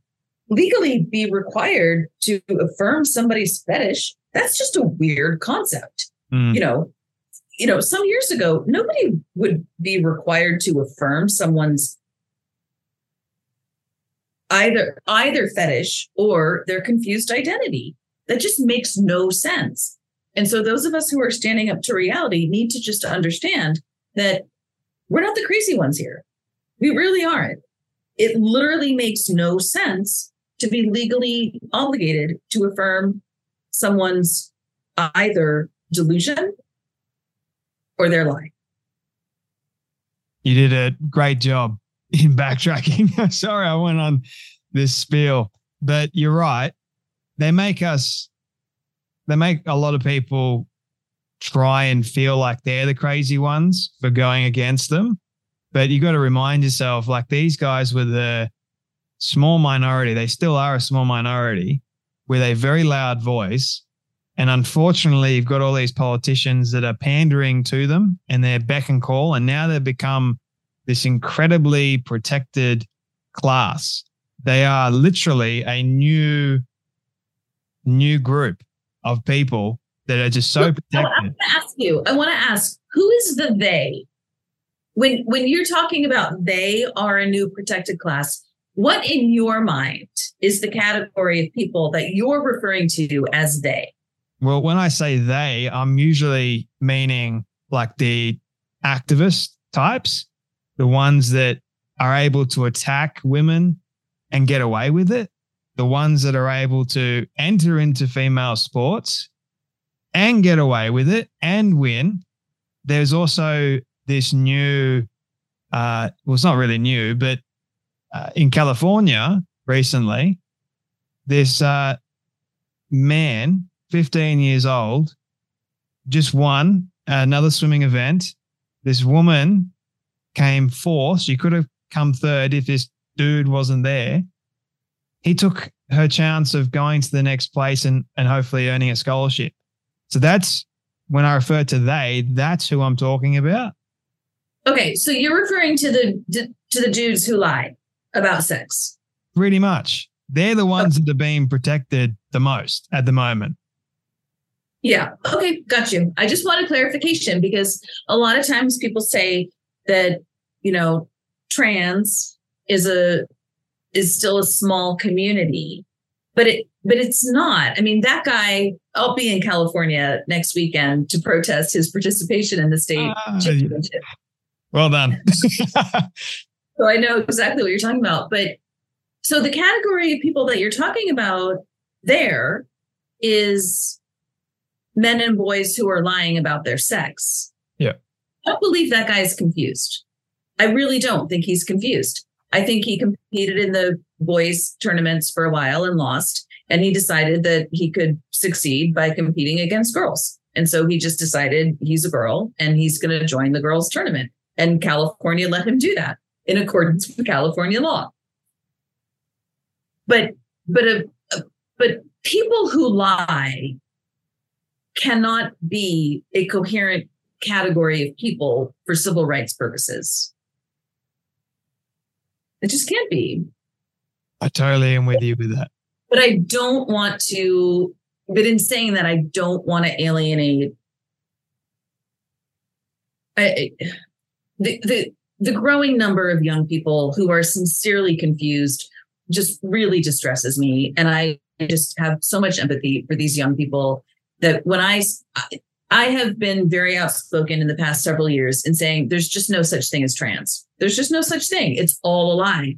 legally be required to affirm somebody's fetish. That's just a weird concept. Mm. You know, you know, some years ago, nobody would be required to affirm someone's either either fetish or their confused identity. That just makes no sense. And so those of us who are standing up to reality need to just understand that we're not the crazy ones here. We really aren't. It literally makes no sense to be legally obligated to affirm someone's either delusion or their lie. You did a great job in backtracking. Sorry, I went on this spiel, but you're right. They make us, they make a lot of people try and feel like they're the crazy ones for going against them. But you got to remind yourself like these guys were the small minority. They still are a small minority with a very loud voice. And unfortunately, you've got all these politicians that are pandering to them and they're beck and call. And now they've become this incredibly protected class. They are literally a new, new group of people that are just so protected. I want to ask you, I want to ask, who is the they? When when you're talking about they are a new protected class, what in your mind is the category of people that you're referring to as they? Well, when I say they, I'm usually meaning like the activist types the ones that are able to attack women and get away with it, the ones that are able to enter into female sports and get away with it and win. There's also this new, uh, well, it's not really new, but uh, in California recently, this uh, man, 15 years old, just won another swimming event. This woman came fourth. She could have come third if this dude wasn't there. He took her chance of going to the next place and, and hopefully earning a scholarship. So that's when I refer to they, that's who I'm talking about. Okay, so you're referring to the to the dudes who lie about sex. Pretty much. They're the ones okay. that are being protected the most at the moment. Yeah. Okay, got you. I just wanted clarification because a lot of times people say that you know trans is a is still a small community but it but it's not. I mean that guy i'll be in california next weekend to protest his participation in the state uh, championship. Well done. So i know exactly what you're talking about but so the category of people that you're talking about there is men and boys who are lying about their sex. Yeah. I don't believe that guy is confused. I really don't think he's confused. I think he competed in the boys tournaments for a while and lost. And he decided that he could succeed by competing against girls. And so he just decided he's a girl and he's going to join the girls tournament. And California let him do that in accordance with California law. But, but, a, uh, but people who lie cannot be a coherent category of people for civil rights purposes. It just can't be. I totally am with you with that. But I don't want to, but in saying that, I don't want to alienate I, the, the, the growing number of young people who are sincerely confused just really distresses me. And I just have so much empathy for these young people that when I, I have been very outspoken in the past several years in saying there's just no such thing as trans. There's just no such thing. It's all a lie.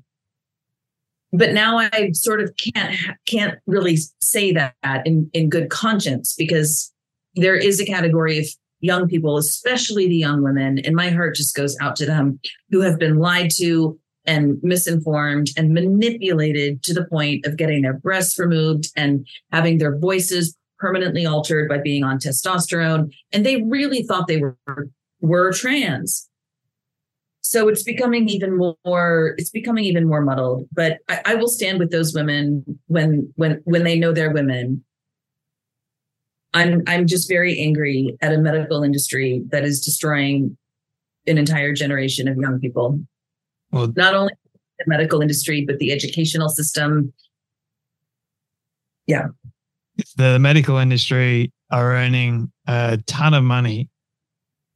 But now I sort of can't can't really say that in in good conscience because there is a category of young people, especially the young women, and my heart just goes out to them who have been lied to and misinformed and manipulated to the point of getting their breasts removed and having their voices permanently altered by being on testosterone. And they really thought they were, were trans. So it's becoming even more, it's becoming even more muddled. But I, I will stand with those women when when when they know they're women. I'm I'm just very angry at a medical industry that is destroying an entire generation of young people. Well, not only the medical industry, but the educational system. Yeah. The medical industry are earning a ton of money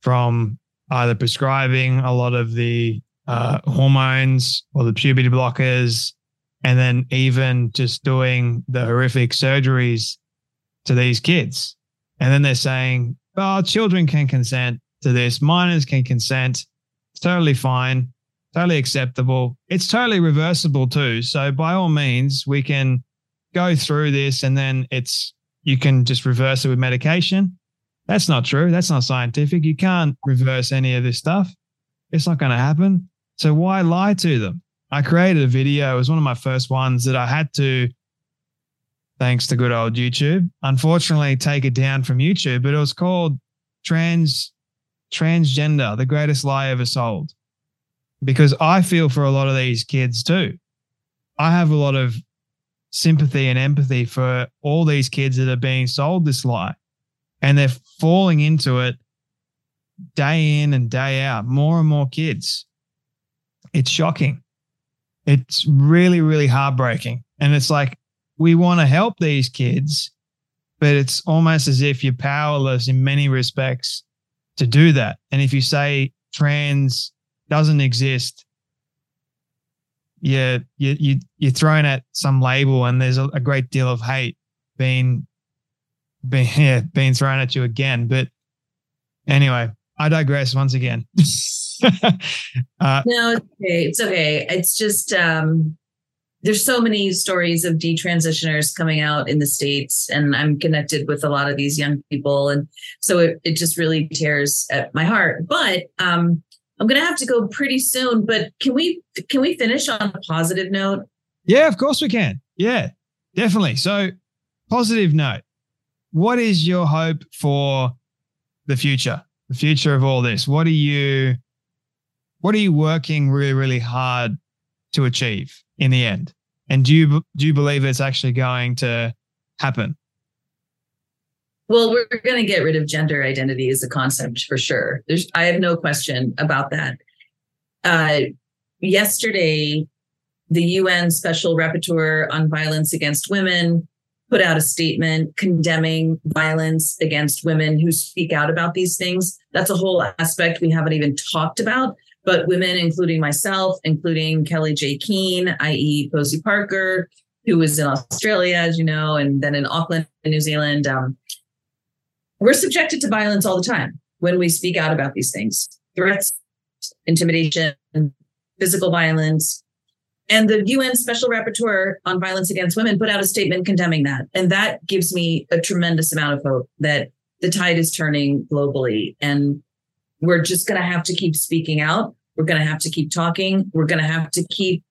from either prescribing a lot of the uh, hormones or the puberty blockers, and then even just doing the horrific surgeries to these kids. And then they're saying, oh, children can consent to this, minors can consent. It's totally fine, totally acceptable. It's totally reversible too. So by all means, we can go through this and then it's you can just reverse it with medication that's not true. That's not scientific. You can't reverse any of this stuff. It's not going to happen. So why lie to them? I created a video. It was one of my first ones that I had to, thanks to good old YouTube, unfortunately take it down from YouTube, but it was called Trans Transgender, the greatest lie ever sold. Because I feel for a lot of these kids too. I have a lot of sympathy and empathy for all these kids that are being sold this lie and they're falling into it day in and day out. More and more kids. It's shocking. It's really, really heartbreaking. And it's like, we want to help these kids, but it's almost as if you're powerless in many respects to do that. And if you say trans doesn't exist, yeah, you, you, you're thrown at some label and there's a, a great deal of hate being being yeah, being thrown at you again. But anyway, I digress once again. uh, no, it's okay. It's okay. It's just um, there's so many stories of detransitioners coming out in the states, and I'm connected with a lot of these young people, and so it, it just really tears at my heart. But um, I'm gonna have to go pretty soon. But can we can we finish on a positive note? Yeah, of course we can. Yeah, definitely. So positive note what is your hope for the future? The future of all this. What are you what are you working really, really hard to achieve in the end? And do you do you believe it's actually going to happen? Well, we're going to get rid of gender identity as a concept for sure. There's, I have no question about that. Uh, yesterday, the UN Special Rapporteur on Violence Against Women put out a statement condemning violence against women who speak out about these things. That's a whole aspect we haven't even talked about. But women, including myself, including Kellie-Jay Keen, i.e., Posie Parker, who was in Australia, as you know, and then in Auckland, New Zealand, um, we're subjected to violence all the time when we speak out about these things threats, intimidation, physical violence, and the UN Special Rapporteur on Violence Against Women put out a statement condemning that. And that gives me a tremendous amount of hope that the tide is turning globally. And we're just going to have to keep speaking out. We're going to have to keep talking. We're going to have to keep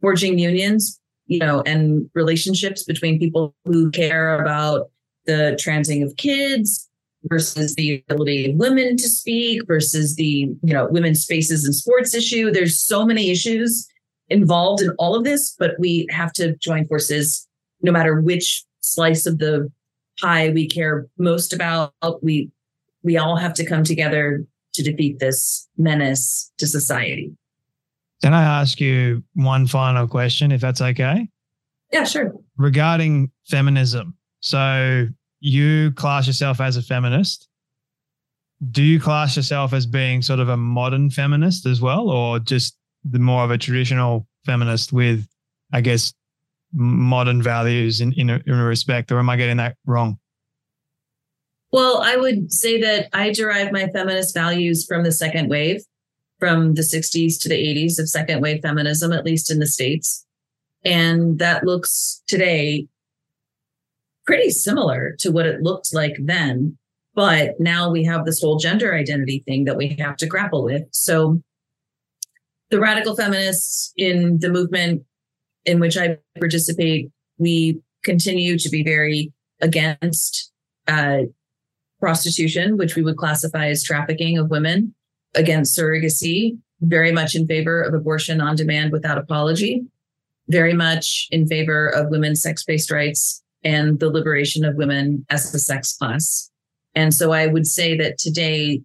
forging unions, you know, and relationships between people who care about the transing of kids versus the ability of women to speak versus the, you know, women's spaces in sports issue. There's so many issues involved in all of this, but we have to join forces no matter which slice of the pie we care most about. We we all have to come together to defeat this menace to society. Can I ask you one final question, if that's okay? Yeah, sure. Regarding feminism. So you class yourself as a feminist. Do you class yourself as being sort of a modern feminist as well, or just the more of a traditional feminist with, I guess, modern values in, in, in a respect, or am I getting that wrong? Well, I would say that I derive my feminist values from the second wave, from the 60s to the 80s of second wave feminism, at least in the States. And that looks today pretty similar to what it looked like then. But now we have this whole gender identity thing that we have to grapple with. So the radical feminists in the movement in which I participate, we continue to be very against uh, prostitution, which we would classify as trafficking of women, against surrogacy, very much in favor of abortion on demand without apology, very much in favor of women's sex based rights and the liberation of women as a sex class. And so I would say that today,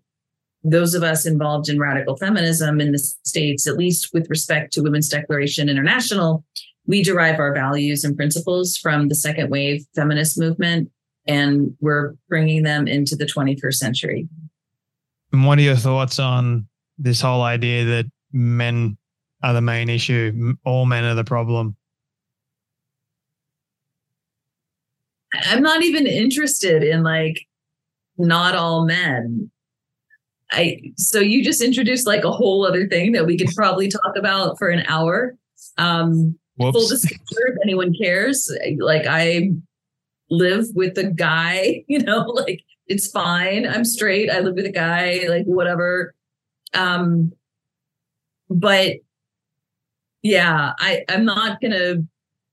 those of us involved in radical feminism in the States, at least with respect to Women's Declaration International, we derive our values and principles from the second wave feminist movement, and we're bringing them into the 21st century. And what are your thoughts on this whole idea that men are the main issue, all men are the problem? I'm not even interested in like not all men. I so you just introduced like a whole other thing that we could probably talk about for an hour. Um full disclosure if anyone cares, like I live with a guy, you know, like it's fine. I'm straight. I live with a guy, like whatever. Um but yeah, I I'm not to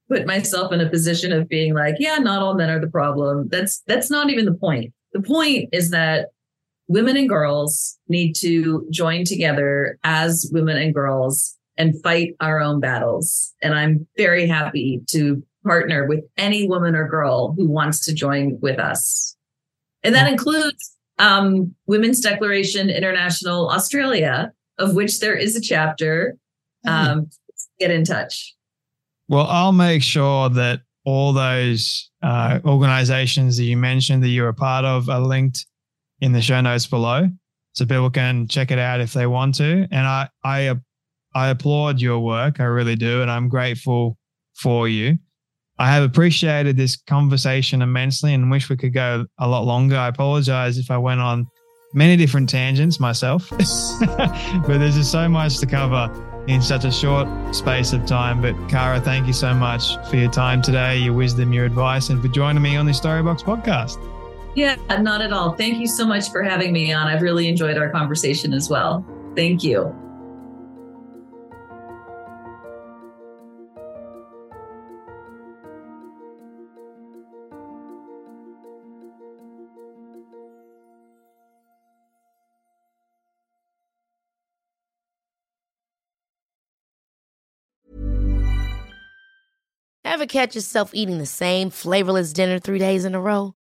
put myself in a position of being like, yeah, not all men are the problem. That's that's not even the point. The point is that women and girls need to join together as women and girls and fight our own battles. And I'm very happy to partner with any woman or girl who wants to join with us. And that includes um, Women's Declaration International Australia, of which there is a chapter. Mm-hmm. Um, get in touch. Well, I'll make sure that all those uh, organizations that you mentioned that you're a part of are linked in the show notes below, so people can check it out if they want to. And I I I applaud your work, I really do, and I'm grateful for you. I have appreciated this conversation immensely and wish we could go a lot longer. I apologize if I went on many different tangents myself, but there's just so much to cover in such a short space of time. But Kara, thank you so much for your time today, your wisdom, your advice, and for joining me on the Storybox podcast. Yeah, not at all. Thank you so much for having me on. I've really enjoyed our conversation as well. Thank you. Ever catch yourself eating the same flavorless dinner three days in a row?